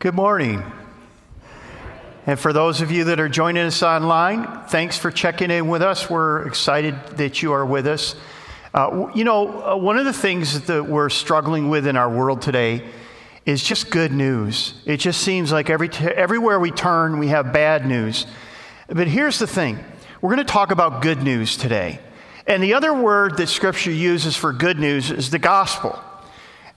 Good morning. And for those of you that are joining us online, thanks for checking in with us. We're excited that you are with us. Uh, you know, uh, one of the things that we're struggling with in our world today is just good news. It just seems like every t- everywhere we turn, we have bad news. But here's the thing we're going to talk about good news today. And the other word that Scripture uses for good news is the gospel.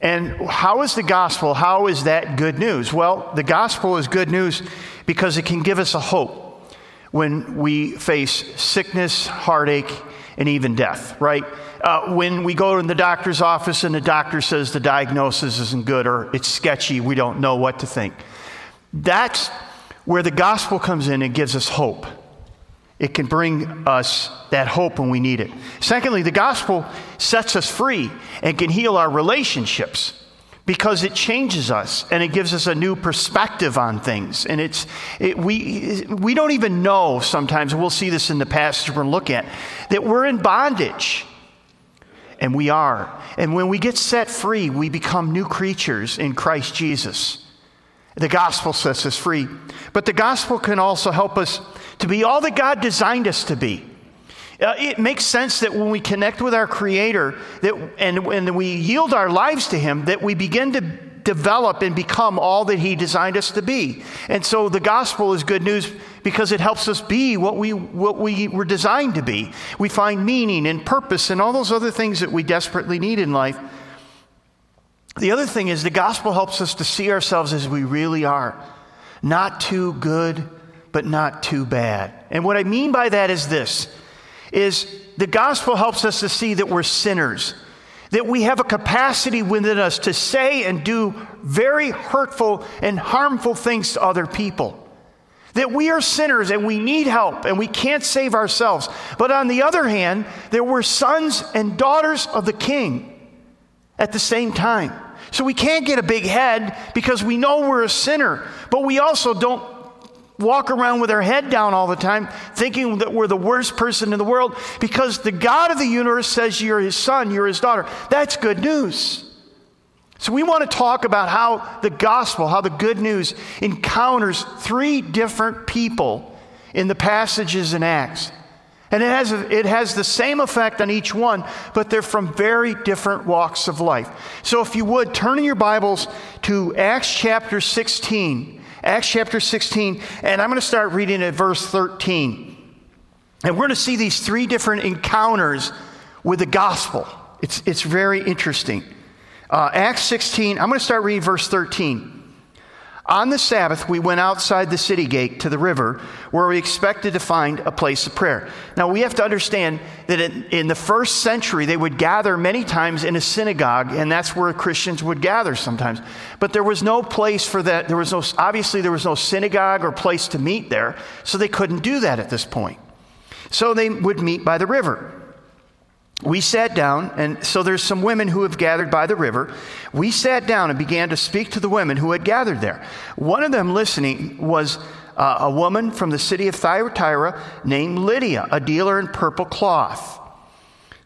And how is the gospel? How is that good news? Well, the gospel is good news because it can give us a hope when we face sickness, heartache, and even death, right? Uh, when we go to the doctor's office and the doctor says the diagnosis isn't good or it's sketchy, we don't know what to think. That's where the gospel comes in and gives us hope. It can bring us that hope when we need it. Secondly, the gospel sets us free and can heal our relationships because it changes us and it gives us a new perspective on things. And it's, it, we, we don't even know sometimes, we'll see this in the passage we're going to look at, that we're in bondage. And we are. And when we get set free, we become new creatures in Christ Jesus. The gospel sets us free. But the gospel can also help us to be all that God designed us to be. Uh, it makes sense that when we connect with our Creator that, and when we yield our lives to Him, that we begin to develop and become all that He designed us to be. And so the gospel is good news because it helps us be what we, what we were designed to be. We find meaning and purpose and all those other things that we desperately need in life. The other thing is the gospel helps us to see ourselves as we really are not too good but not too bad. And what I mean by that is this is the gospel helps us to see that we're sinners, that we have a capacity within us to say and do very hurtful and harmful things to other people. That we are sinners and we need help and we can't save ourselves. But on the other hand, there were sons and daughters of the king at the same time. So we can't get a big head because we know we're a sinner, but we also don't walk around with our head down all the time, thinking that we're the worst person in the world because the God of the universe says you're his son, you're his daughter. That's good news. So, we want to talk about how the gospel, how the good news encounters three different people in the passages in Acts. And it has, it has the same effect on each one, but they're from very different walks of life. So, if you would, turn in your Bibles to Acts chapter 16. Acts chapter 16, and I'm going to start reading at verse 13. And we're going to see these three different encounters with the gospel. It's, it's very interesting. Uh, Acts 16, I'm going to start reading verse 13. On the Sabbath, we went outside the city gate to the river where we expected to find a place of prayer. Now, we have to understand that in, the first century, they would gather many times in a synagogue, and that's where Christians would gather sometimes. But there was no place for that. There was no, obviously, there was no synagogue or place to meet there, so they couldn't do that at this point. So they would meet by the river we sat down, and so there's some women who have gathered by the river. We sat down and began to speak to the women who had gathered there. One of them listening was uh, a woman from the city of Thyatira named Lydia, a dealer in purple cloth.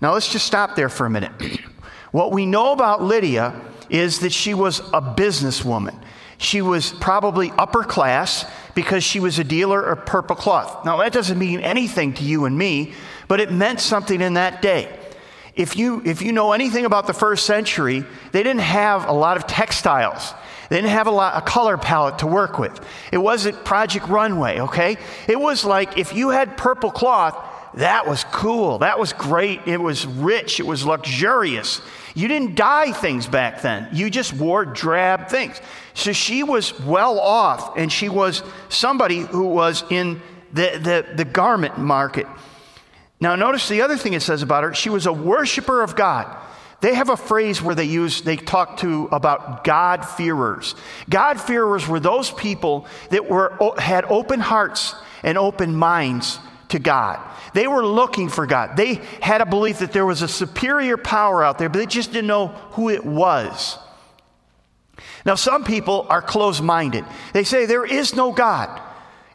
Now let's just stop there for a minute. what we know about Lydia is that she was a businesswoman. She was probably upper class because she was a dealer of purple cloth. Now, that doesn't mean anything to you and me, but it meant something in that day if you, if you know anything about the first century, they didn't have a lot of textiles. They didn't have a, lot, a color palette to work with. It wasn't Project Runway, okay? It was like if you had purple cloth, that was cool. That was great. It was rich. It was luxurious. You didn't dye things back then. You just wore drab things. So she was well off, and she was somebody who was in the, the, the garment market. Now, notice the other thing it says about her she was a worshiper of God. They have a phrase where they use, they talk to about God-fearers. God-fearers were those people that were, had open hearts and open minds to God. They were looking for God. They had a belief that there was a superior power out there, but they just didn't know who it was. Now, some people are closed minded. They say there is no God.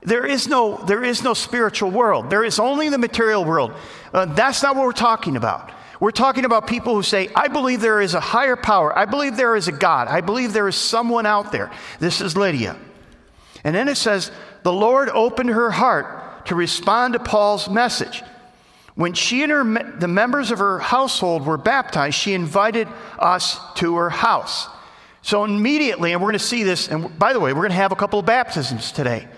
There is no, there is no spiritual world. There is only the material world. Uh, that's not what we're talking about. We're talking about people who say, I believe there is a higher power. I believe there is a God. I believe there is someone out there. This is Lydia. And then it says, the Lord opened her heart to respond to Paul's message. When she and her, the members of her household were baptized, she invited us to her house. So immediately, and we're going to see this, and by the way, we're going to have a couple of baptisms today,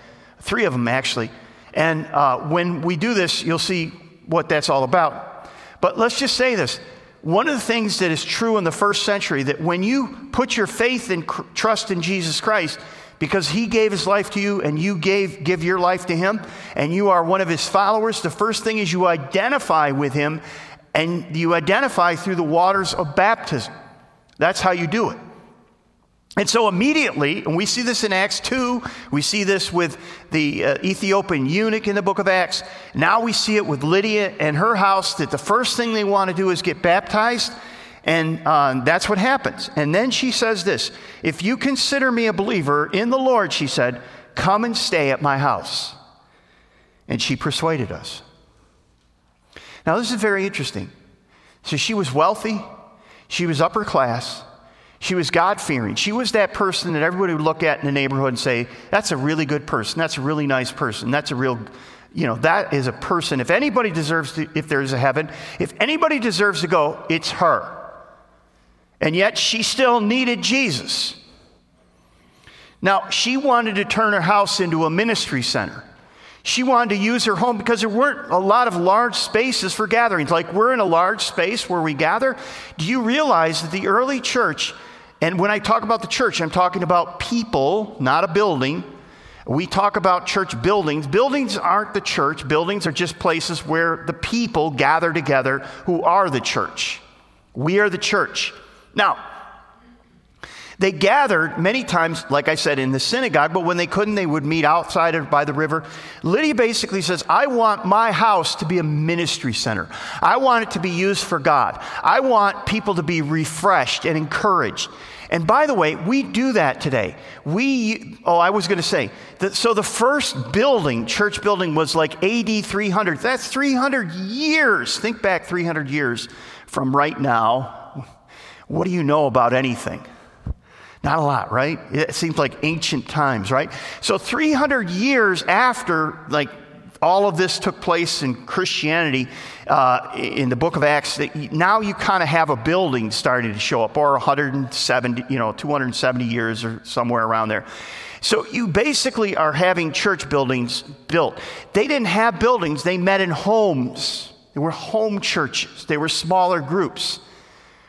three of them actually. And uh, when we do this, you'll see what that's all about. But let's just say this. One of the things that is true in the first century that when you put your faith and trust in Jesus Christ, because he gave his life to you and you gave give your life to him and you are one of his followers the first thing is you identify with him and you identify through the waters of baptism that's how you do it and so immediately, and we see this in Acts 2, we see this with the uh, Ethiopian eunuch in the book of Acts. Now we see it with Lydia and her house that the first thing they want to do is get baptized. And uh, that's what happens. And then she says this If you consider me a believer in the Lord, she said, come and stay at my house. And she persuaded us. Now, this is very interesting. So she was wealthy, she was upper class, she was God fearing. She was that person that everybody would look at in the neighborhood and say, That's a really good person. That's a really nice person. That's a real, you know, that is a person. If anybody deserves to, if there's a heaven, if anybody deserves to go, it's her. And yet she still needed Jesus. Now, she wanted to turn her house into a ministry center. She wanted to use her home because there weren't a lot of large spaces for gatherings. Like we're in a large space where we gather. Do you realize that the early church, and when I talk about the church, I'm talking about people, not a building. We talk about church buildings. Buildings aren't the church, buildings are just places where the people gather together who are the church. We are the church. Now, they gathered many times, like I said, in the synagogue, but when they couldn't, they would meet outside by the river. Lydia basically says, I want my house to be a ministry center. I want it to be used for God. I want people to be refreshed and encouraged. And by the way, we do that today. We, oh, I was going to say, that, so the first building, church building, was like AD 300. That's 300 years. Think back 300 years from right now what do you know about anything? Not a lot, right? It seems like ancient times, right? So 300 years after, like, all of this took place in Christianity uh, in the book of Acts. Now you kind of have a building starting to show up, or 170, you know, 270 years or somewhere around there. So you basically are having church buildings built. They didn't have buildings, they met in homes. They were home churches, they were smaller groups.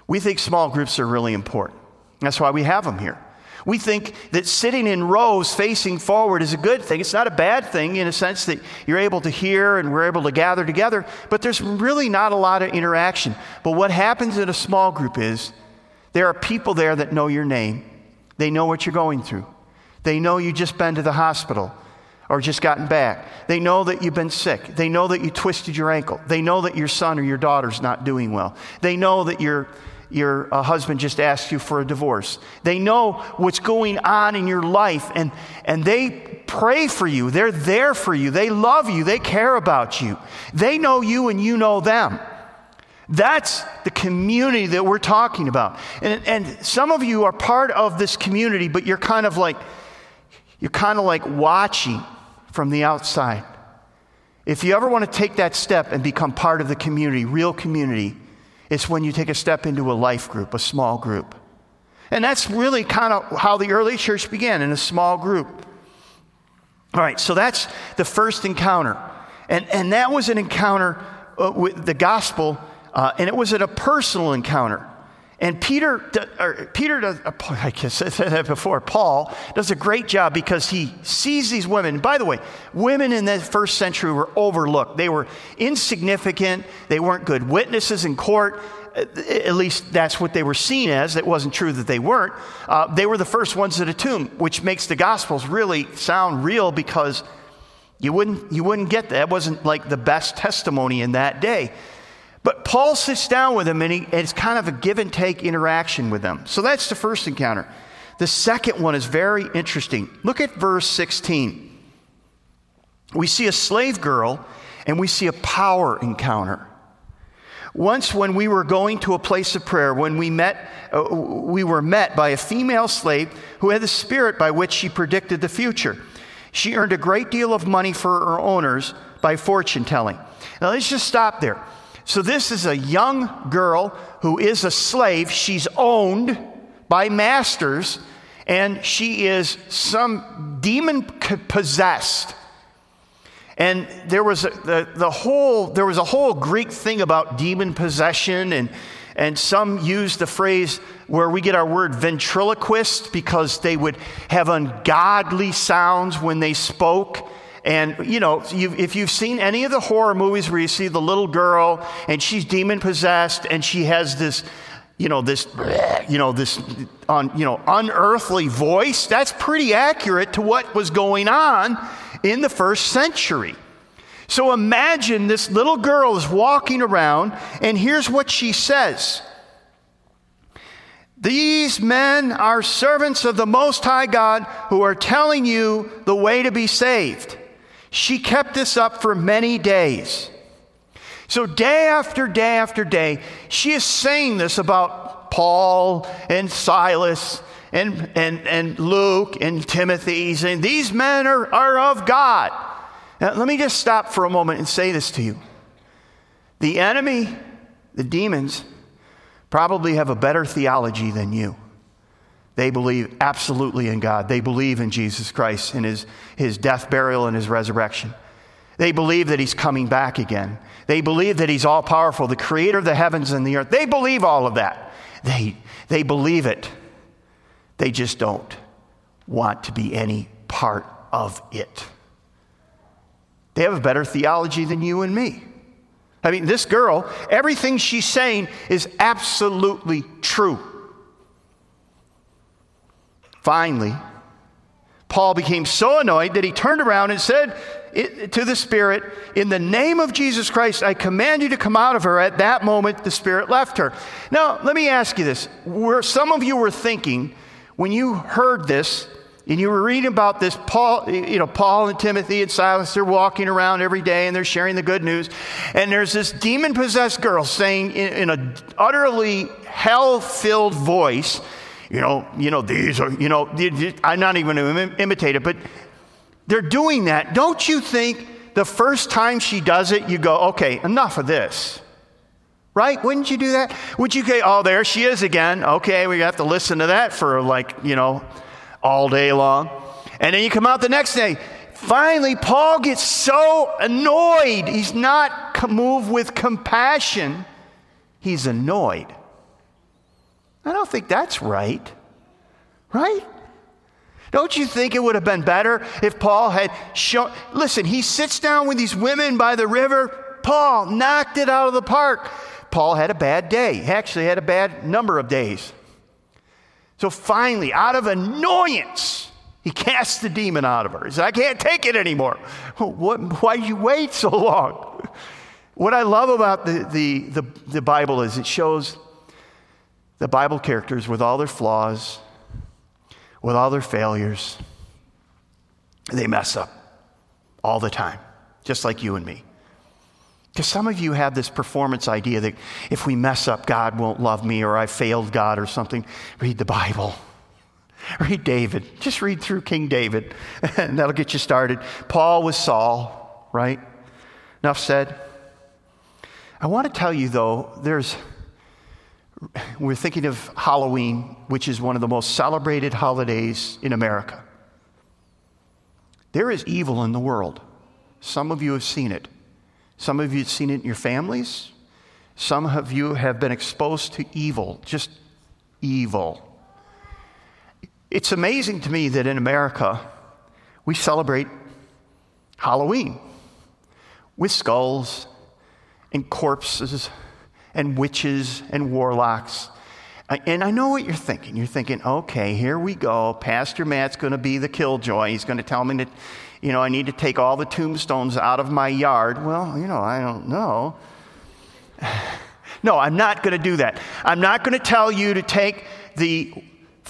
We think small groups are really important. That's why we have them here. We think that sitting in rows facing forward is a good thing. It's not a bad thing in a sense that you're able to hear and we're able to gather together, but there's really not a lot of interaction. But what happens in a small group is there are people there that know your name, they know what you're going through, they know you just been to the hospital or just gotten back. They know that you've been sick. They know that you twisted your ankle. They know that your son or your daughter's not doing well. They know that you're your uh, husband just asked you for a divorce. They know what's going on in your life and, and they pray for you. They're there for you. They love you. They care about you. They know you and you know them. That's the community that we're talking about. And, and some of you are part of this community, but you're kind of like, you're kind of like watching from the outside. If you ever want to take that step and become part of the community, real community, it's when you take a step into a life group, a small group. And that's really kind of how the early church began in a small group. All right, so that's the first encounter. And, and that was an encounter uh, with the gospel, uh, and it was at a personal encounter. And Peter, Peter does, uh, I said that before, Paul does a great job because he sees these women. By the way, women in the first century were overlooked. They were insignificant. They weren't good witnesses in court. Uh, at least that's what they were seen as. It wasn't true that they weren't. Uh, they were the first ones at a tomb, which makes the Gospels really sound real because you wouldn't, you wouldn't get that. It wasn't like the best testimony in that day. But Paul sits down with them and, he, it's kind of a give and take interaction with them. So that's the first encounter. The second one is very interesting. Look at verse 16. We see a slave girl and we see a power encounter. Once, when we were going to a place of prayer, when we met, uh, we were met by a female slave who had the spirit by which she predicted the future. She earned a great deal of money for her owners by fortune telling. Now, let's just stop there. So, this is a young girl who is a slave. She's owned by masters, and she is some demon possessed. And there was a, the, the whole there was a whole Greek thing about demon possession, and and some used the phrase where we get our word ventriloquist because they would have ungodly sounds when they spoke. And, you know, you've, if you've seen any of the horror movies where you see the little girl and she's demon possessed and she has this, you know, this, you know, this, on, you know, unearthly voice, that's pretty accurate to what was going on in the first century. So imagine this little girl is walking around, and here's what she says These men are servants of the Most High God who are telling you the way to be saved. She kept this up for many days. So, day after day after day, she is saying this about Paul and Silas and, and, and Luke and Timothy, saying, These men are, are of God. Now, let me just stop for a moment and say this to you. The enemy, the demons, probably have a better theology than you. They believe absolutely in God. They believe in Jesus Christ and his, his death, burial, and his resurrection. They believe that he's coming back again. They believe that he's all powerful, the creator of the heavens and the earth. They believe all of that. They, they believe it. They just don't want to be any part of it. They have a better theology than you and me. I mean, this girl, everything she's saying is absolutely true. Finally, Paul became so annoyed that he turned around and said to the Spirit, In the name of Jesus Christ, I command you to come out of her. At that moment, the Spirit left her. Now, let me ask you this. Where some of you were thinking, when you heard this, and you were reading about this, Paul, you know, Paul and Timothy and Silas, they're walking around every day and they're sharing the good news. And there's this demon possessed girl saying in, in an utterly hell filled voice, you know, you know, these are, you know, I'm not even going to imitate it, but they're doing that. Don't you think the first time she does it, you go, okay, enough of this? Right? Wouldn't you do that? Would you say, oh, there she is again. Okay, we have to listen to that for like, you know, all day long. And then you come out the next day. Finally, Paul gets so annoyed. He's not moved with compassion, he's annoyed. I don't think that's right. Right? Don't you think it would have been better if Paul had shown? Listen, he sits down with these women by the river. Paul knocked it out of the park. Paul had a bad day. He actually had a bad number of days. So finally, out of annoyance, he casts the demon out of her. He said, I can't take it anymore. What, why you wait so long? What I love about the, the, the, the Bible is it shows the Bible characters with all their flaws, with all their failures. They mess up all the time, just like you and me. Because some of you have this performance idea that if we mess up, God won't love me or I failed God or something. Read the Bible. Read David. Just read through King David, and that'll get you started. Paul was Saul, right? Enough said. I want to tell you, though, there's, we're thinking of Halloween, which is one of the most celebrated holidays in America. There is evil in the world. Some of you have seen it. Some of you have seen it in your families. Some of you have been exposed to evil, just evil. It's amazing to me that in America, we celebrate Halloween with skulls and corpses and witches and warlocks. Uh, and I know what you're thinking. You're thinking, okay, here we go. Pastor Matt's going to be the killjoy. He's going to tell me that you know, I need to take all the tombstones out of my yard. Well, you know, I don't know. No, I'm not going to do that. I'm not going to tell you to take the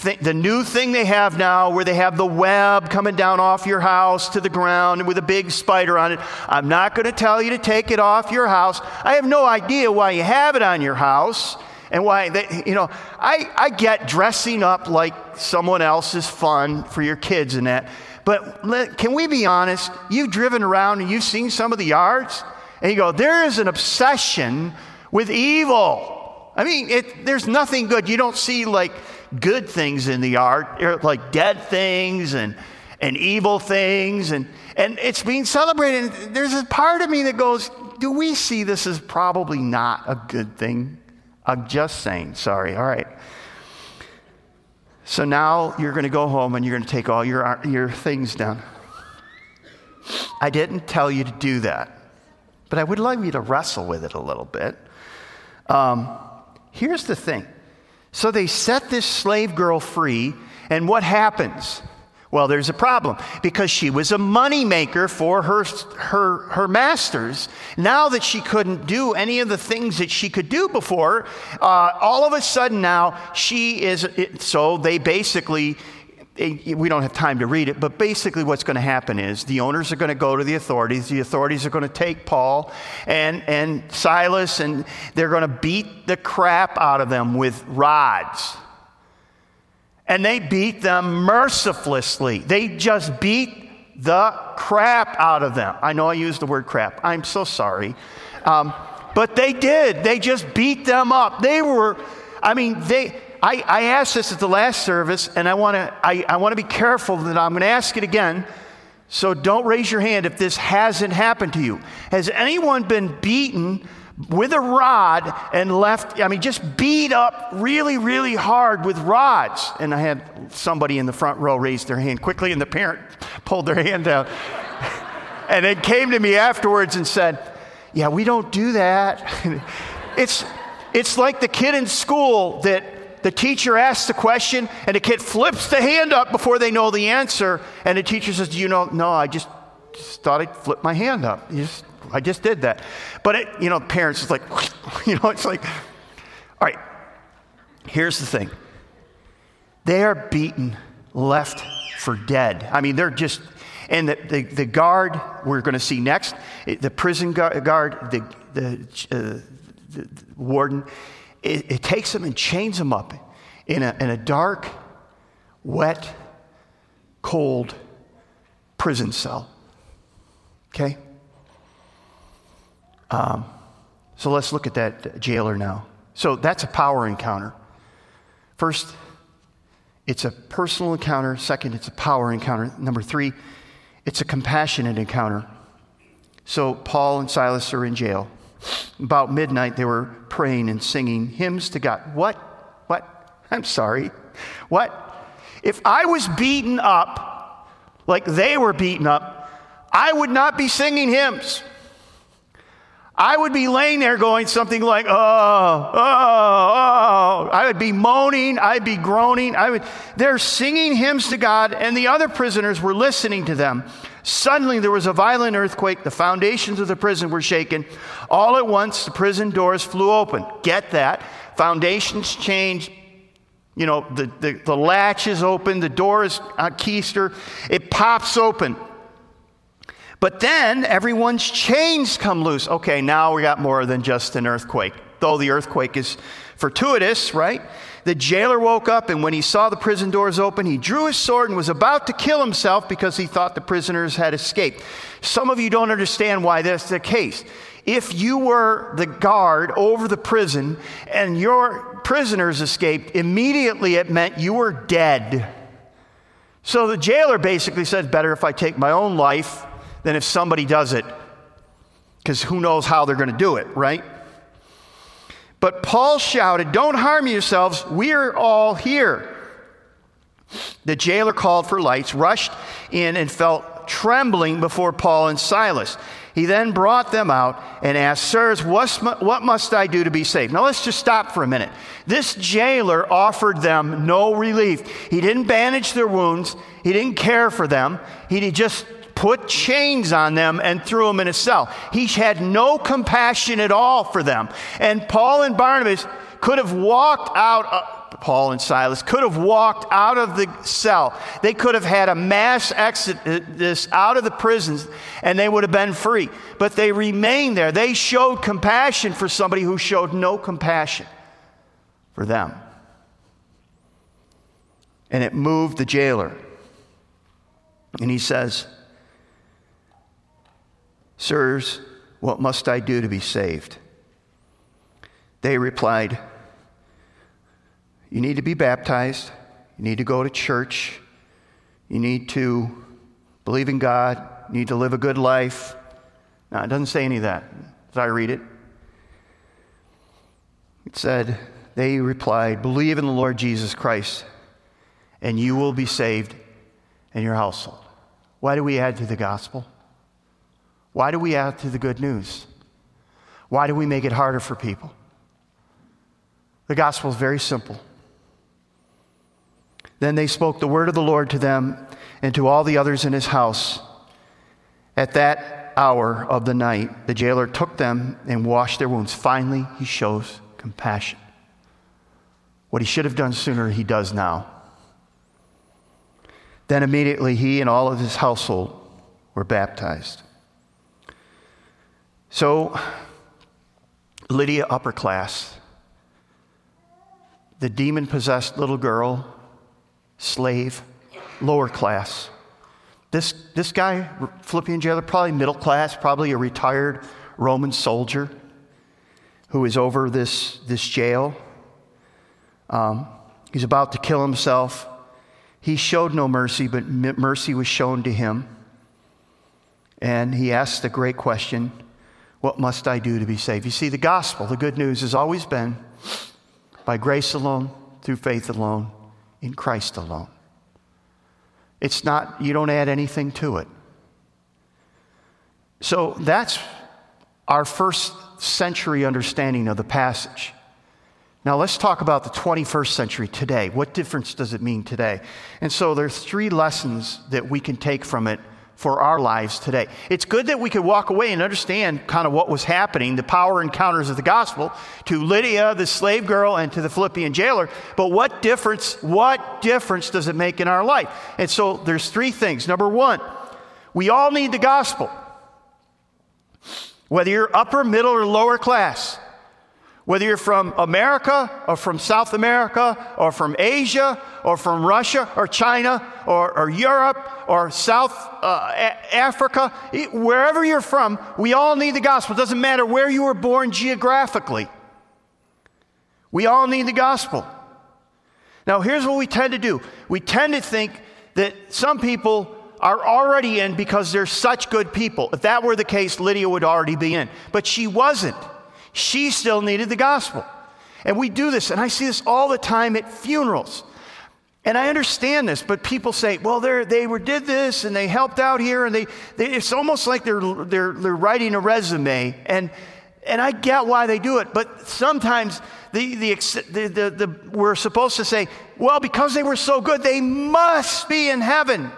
th- the new thing they have now where they have the web coming down off your house to the ground with a big spider on it. I'm not going to tell you to take it off your house. I have no idea why you have it on your house and why they, you know, I, I get dressing up like someone else is fun for your kids and that. But let, can we be honest? You've driven around and you've seen some of the yards, and you go, there is an obsession with evil. I mean, it, there's nothing good. You don't see like good things in the art, like dead things and, and evil things, and, and it's being celebrated. There's a part of me that goes, Do we see this as probably not a good thing? I'm just saying, sorry, all right. So now you're going to go home and you're going to take all your, your things down. I didn't tell you to do that, but I would like you to wrestle with it a little bit. Um, here's the thing so they set this slave girl free, and what happens? Well, there's a problem because she was a moneymaker for her, her, her masters. Now that she couldn't do any of the things that she could do before, uh, all of a sudden now she is. So they basically we don't have time to read it, but basically what's going to happen is the owners are going to go to the authorities. The authorities are going to take Paul and, and Silas and they're going to beat the crap out of them with rods. And they beat them mercilessly. They just beat the crap out of them. I know I used the word crap. I'm so sorry. Um, but they did. They just beat them up. They were, I mean, they I, I asked this at the last service, and I want to I, I want to be careful that I'm going to ask it again. So don't raise your hand if this hasn't happened to you. Has anyone been beaten with a rod and left, I mean, just beat up really, really hard with rods? And I had somebody in the front row raise their hand quickly, and the parent pulled their hand out. and then came to me afterwards and said, Yeah, we don't do that. it's, it's like the kid in school that the teacher asks the question and the kid flips the hand up before they know the answer. And the teacher says, Do you know? No, I just, just thought I'd flip my hand up. Just, I just did that. But, it, you know, parents, it's like, you know, it's like, all right, here's the thing they are beaten, left for dead. I mean, they're just, and the, the, the guard we're going to see next, the prison guard, the, the, uh, the warden, it, it takes them and chains them up in a, in a dark, wet, cold prison cell. Okay? Um, so let's look at that jailer now. So that's a power encounter. First, it's a personal encounter. Second, it's a power encounter. Number three, it's a compassionate encounter. So Paul and Silas are in jail. About midnight, they were praying and singing hymns to God. What? What? I'm sorry. What? If I was beaten up like they were beaten up, I would not be singing hymns. I would be laying there going something like, oh, oh, oh. I would be moaning, I'd be groaning. I would, they're singing hymns to God, and the other prisoners were listening to them. Suddenly there was a violent earthquake. The foundations of the prison were shaken. All at once, the prison doors flew open. Get that. Foundations changed. You know, the, the, the latch is open, the door is keister. It pops open. But then everyone's chains come loose. Okay, now we got more than just an earthquake, though the earthquake is fortuitous, right? The jailer woke up, and when he saw the prison doors open, he drew his sword and was about to kill himself because he thought the prisoners had escaped. Some of you don't understand why that's the case. If you were the guard over the prison and your prisoners escaped, immediately it meant you were dead. So the jailer basically said, Better if I take my own life than if somebody does it, because who knows how they're going to do it, right? But Paul shouted, Don't harm yourselves, we're all here. The jailer called for lights, rushed in, and felt trembling before Paul and Silas. He then brought them out and asked, Sirs, what must I do to be saved? Now let's just stop for a minute. This jailer offered them no relief. He didn't bandage their wounds, he didn't care for them, he just put chains on them and threw them in a cell. He had no compassion at all for them. And Paul and Barnabas could have walked out uh, Paul and Silas, could have walked out of the cell. They could have had a mass exodus out of the prisons and they would have been free. But they remained there. They showed compassion for somebody who showed no compassion for them. And it moved the jailer. And he says, Sirs, what must I do to be saved? They replied, You need to be baptized, you need to go to church, you need to believe in God, you need to live a good life. Now, it doesn't say any of that as I read it. It said, They replied, Believe in the Lord Jesus Christ, and you will be saved and your household. Why do we add to the gospel? Why do we add to the good news? Why do we make it harder for people? The gospel is very simple. Then they spoke the word of the Lord to them and to all the others in his house. At that hour of the night, the jailer took them and washed their wounds. Finally, he shows compassion. What he should have done sooner, he does now. Then immediately he and all of his household were baptized. So, Lydia, upper class, the demon possessed little girl, slave, lower class. This, this guy, Philippian jailer, probably middle class, probably a retired Roman soldier who is over this, this jail. Um, he's about to kill himself. He showed no mercy, but mercy was shown to him. And he asked the great question What must I do to be saved? You see, the gospel, the good news, has always been by grace alone, through faith alone, in Christ alone. It's not, you don't add anything to it. So that's our first century understanding of the passage. Now let's talk about the 21st century today. What difference does it mean today? And so there's three lessons that we can take from it for our lives today. It's good that we could walk away and understand kind of what was happening, the power encounters of the gospel to Lydia, the slave girl, and to the Philippian jailer. But what difference, what difference does it make in our life? And so there's three things. Number one, we all need the gospel. Whether you're upper, middle, or lower class, whether you're from America or from South America or from Asia or from Russia or China or, or Europe or South uh, a- Africa, wherever you're from, we all need the gospel. It doesn't matter where you were born geographically. We all need the gospel. Now, here's what we tend to do we tend to think that some people are already in because they're such good people. If that were the case, Lydia would already be in. But she wasn't. She still needed the gospel. And we do this, and I see this all the time at funerals. And I understand this, but people say, well, they were, did this and they helped out here, and they, they, it's almost like they're, they're, they're writing a resume. And, and I get why they do it, but sometimes the, the, the, the, the, we're supposed to say, well, because they were so good, they must be in heaven.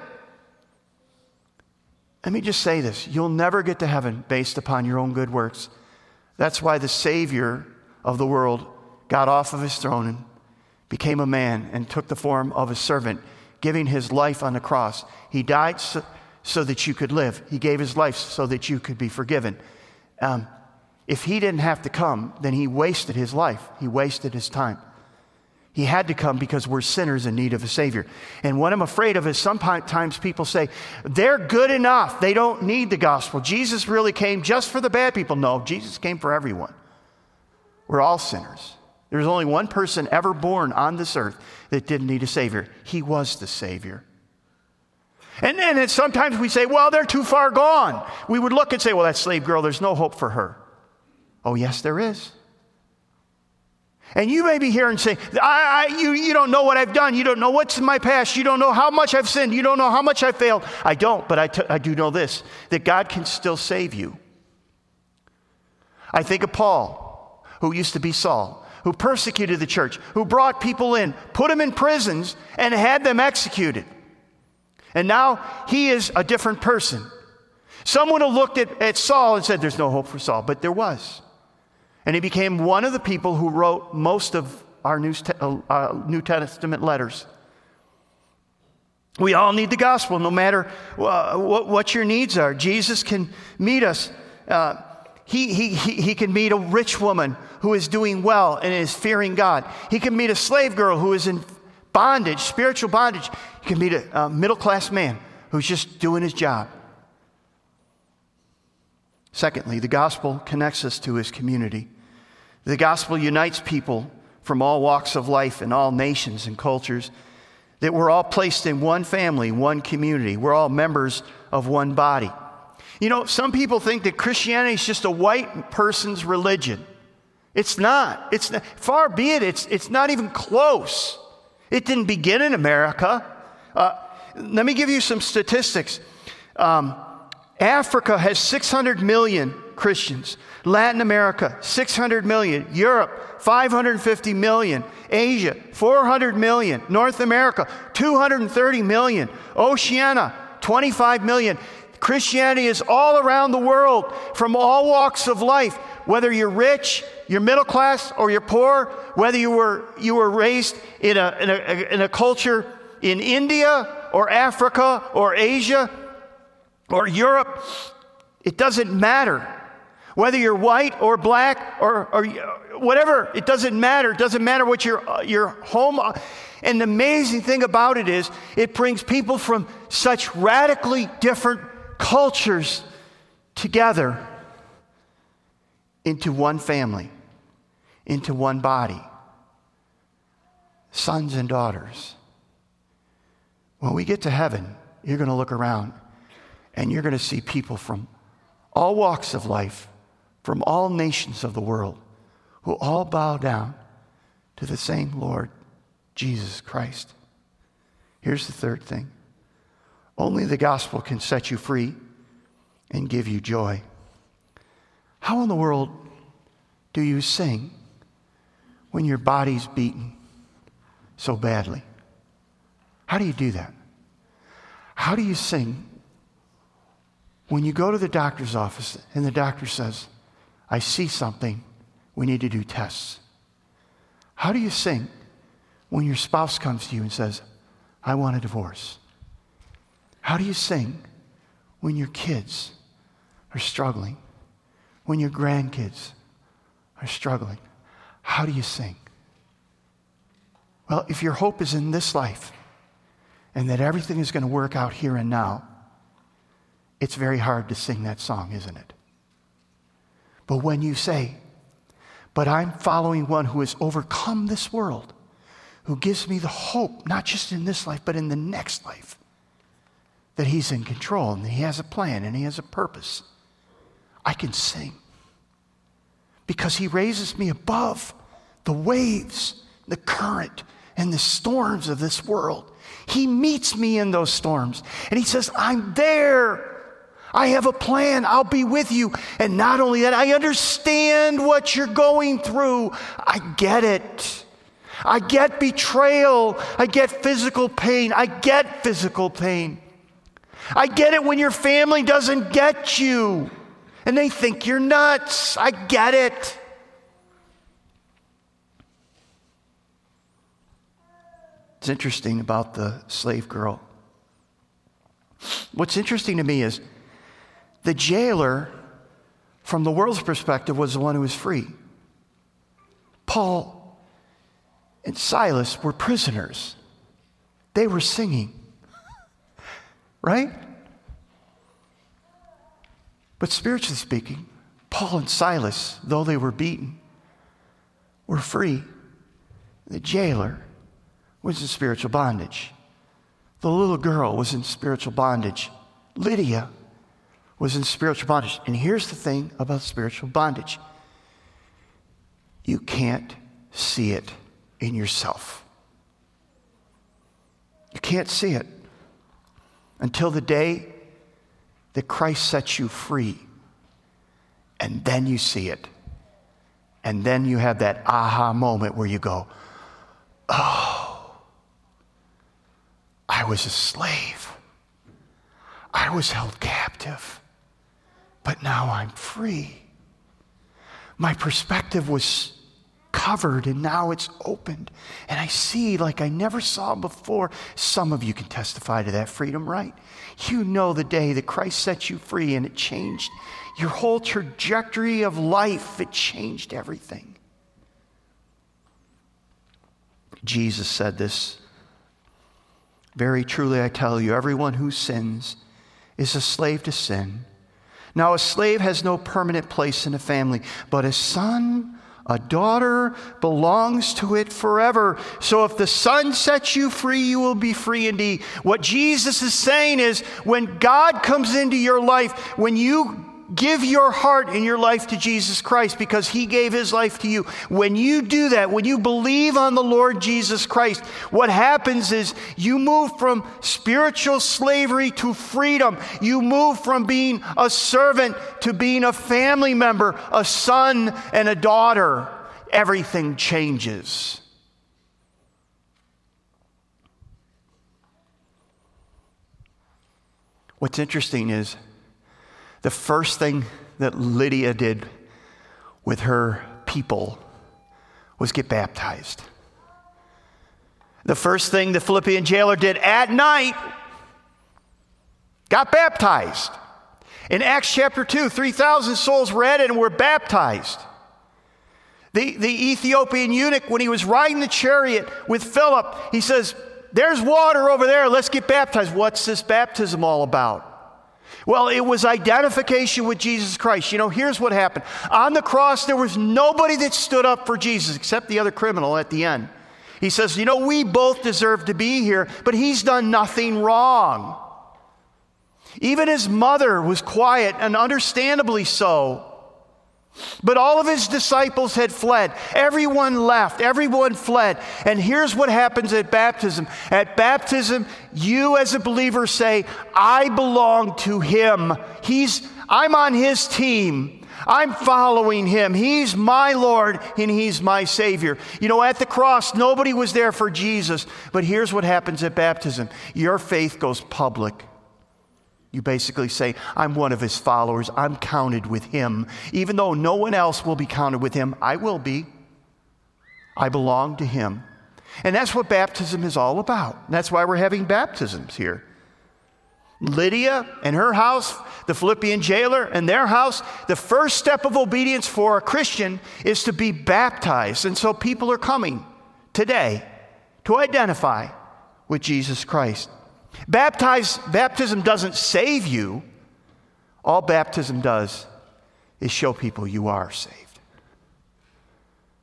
Let me just say this you'll never get to heaven based upon your own good works. That's why the Savior of the world got off of his throne and became a man and took the form of a servant, giving his life on the cross. He died so, so that you could live, he gave his life so that you could be forgiven. Um, if he didn't have to come, then he wasted his life, he wasted his time. He had to come because we're sinners in need of a Savior. And what I'm afraid of is sometimes people say, they're good enough. They don't need the gospel. Jesus really came just for the bad people. No, Jesus came for everyone. We're all sinners. There's only one person ever born on this earth that didn't need a Savior. He was the Savior. And then sometimes we say, well, they're too far gone. We would look and say, well, that slave girl, there's no hope for her. Oh, yes, there is. And you may be here and say, I, I, you, you don't know what I've done. You don't know what's in my past. You don't know how much I've sinned. You don't know how much I've failed. I don't, but I, t- I do know this that God can still save you. I think of Paul, who used to be Saul, who persecuted the church, who brought people in, put them in prisons, and had them executed. And now he is a different person. Someone have looked at, at Saul and said, There's no hope for Saul, but there was. And he became one of the people who wrote most of our New, uh, New Testament letters. We all need the gospel, no matter uh, what, what, your needs are. Jesus can meet us. Uh, he, he, he can meet a rich woman who is doing well and is fearing God. He can meet a slave girl who is in bondage, spiritual bondage. He can meet a, a middle class man who's just doing his job. Secondly, the gospel connects us to his community. The gospel unites people from all walks of life and all nations and cultures that we're all placed in one family, one community. We're all members of one body. You know, some people think that Christianity is just a white person's religion. It's not. It's not, far be it. It's, it's not even close. It didn't begin in America. Uh, let me give you some statistics. Um, Africa has 600 million Christians. Latin America, 600 million. Europe, 550 million. Asia, 400 million. North America, 230 million. Oceania, 25 million. Christianity is all around the world from all walks of life, whether you're rich, you're middle class, or you're poor, whether you were, you were raised in a, in, a, in a culture in India or Africa or Asia or Europe, it doesn't matter. Whether you're white or black or, or whatever, it doesn't matter. It doesn't matter what your, uh, your home. Uh, and the amazing thing about it is, it brings people from such radically different cultures together into one family, into one body, sons and daughters. When we get to heaven, you're going to look around and you're going to see people from all walks of life, from all nations of the world, who all bow down to the same Lord, Jesus Christ. Here's the third thing only the gospel can set you free and give you joy. How in the world do you sing when your body's beaten so badly? How do you do that? How do you sing when you go to the doctor's office and the doctor says, I see something, we need to do tests? How do you sing when your spouse comes to you and says, I want a divorce? How do you sing when your kids are struggling? When your grandkids are struggling? How do you sing? Well, if your hope is in this life and that everything is going to work out here and now, it's very hard to sing that song, isn't it? But when you say, But I'm following one who has overcome this world, who gives me the hope, not just in this life, but in the next life, that He's in control and He has a plan and He has a purpose. I can sing because He raises me above the waves, the current, and the storms of this world. He meets me in those storms and He says, I'm there. I have a plan. I'll be with you. And not only that, I understand what you're going through. I get it. I get betrayal. I get physical pain. I get physical pain. I get it when your family doesn't get you and they think you're nuts. I get it. It's interesting about the slave girl. What's interesting to me is the jailer, from the world's perspective, was the one who was free. Paul and Silas were prisoners, they were singing right? But spiritually speaking, Paul and Silas, though they were beaten, were free. The jailer was in spiritual bondage. The little girl was in spiritual bondage. Lydia was in spiritual bondage. And here's the thing about spiritual bondage you can't see it in yourself. You can't see it until the day that Christ sets you free. And then you see it. And then you have that aha moment where you go, oh, I was a slave. I was held captive. But now I'm free. My perspective was covered and now it's opened. And I see like I never saw before. Some of you can testify to that freedom, right? You know the day that Christ set you free and it changed your whole trajectory of life, it changed everything. Jesus said this Very truly, I tell you, everyone who sins is a slave to sin. Now, a slave has no permanent place in a family, but a son, a daughter belongs to it forever. So if the Son sets you free, you will be free indeed. What Jesus is saying is when God comes into your life, when you give your heart and your life to Jesus Christ because he gave his life to you. When you do that, when you believe on the Lord Jesus Christ, what happens is you move from spiritual slavery to freedom. You move from being a servant to being a family member, a son and a daughter. Everything changes. What's interesting is the first thing that Lydia did with her people was get baptized. The first thing the Philippian jailer did at night got baptized. In Acts chapter 2, 3,000 souls added and were baptized. The, the Ethiopian eunuch, when he was riding the chariot with Philip, he says, There's water over there, let's get baptized. What's this baptism all about? Well, it was identification with Jesus Christ. You know, here's what happened. On the cross, there was nobody that stood up for Jesus except the other criminal at the end. He says, You know, we both deserve to be here, but he's done nothing wrong. Even his mother was quiet, and understandably so. But all of his disciples had fled. Everyone left. Everyone fled. And here's what happens at baptism. At baptism, you as a believer say, I belong to him. He's, I'm on his team. I'm following him. He's my Lord and he's my Savior. You know, at the cross, nobody was there for Jesus. But here's what happens at baptism your faith goes public. You basically say, I'm one of his followers. I'm counted with him. Even though no one else will be counted with him, I will be. I belong to him. And that's what baptism is all about. That's why we're having baptisms here. Lydia and her house, the Philippian jailer and their house, the first step of obedience for a Christian is to be baptized. And so people are coming today to identify with Jesus Christ. Baptize, baptism doesn't save you. All baptism does is show people you are saved.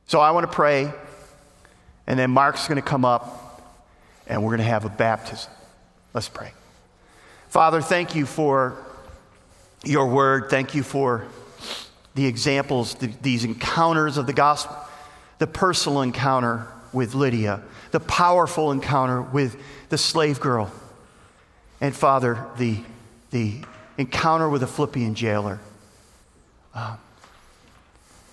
So I want to pray, and then Mark's going to come up, and we're going to have a baptism. Let's pray. Father, thank you for your word. Thank you for the examples, the, these encounters of the gospel, the personal encounter with Lydia, the powerful encounter with the slave girl. And Father, the, the encounter with the Philippian jailer. Uh,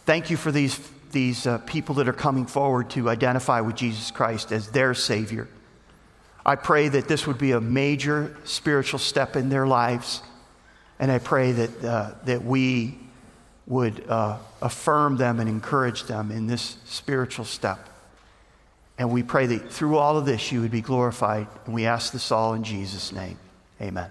thank you for these, these uh, people that are coming forward to identify with Jesus Christ as their Savior. I pray that this would be a major spiritual step in their lives. And I pray that, uh, that we would uh, affirm them and encourage them in this spiritual step. And we pray that through all of this, you would be glorified. And we ask this all in Jesus' name. Amen.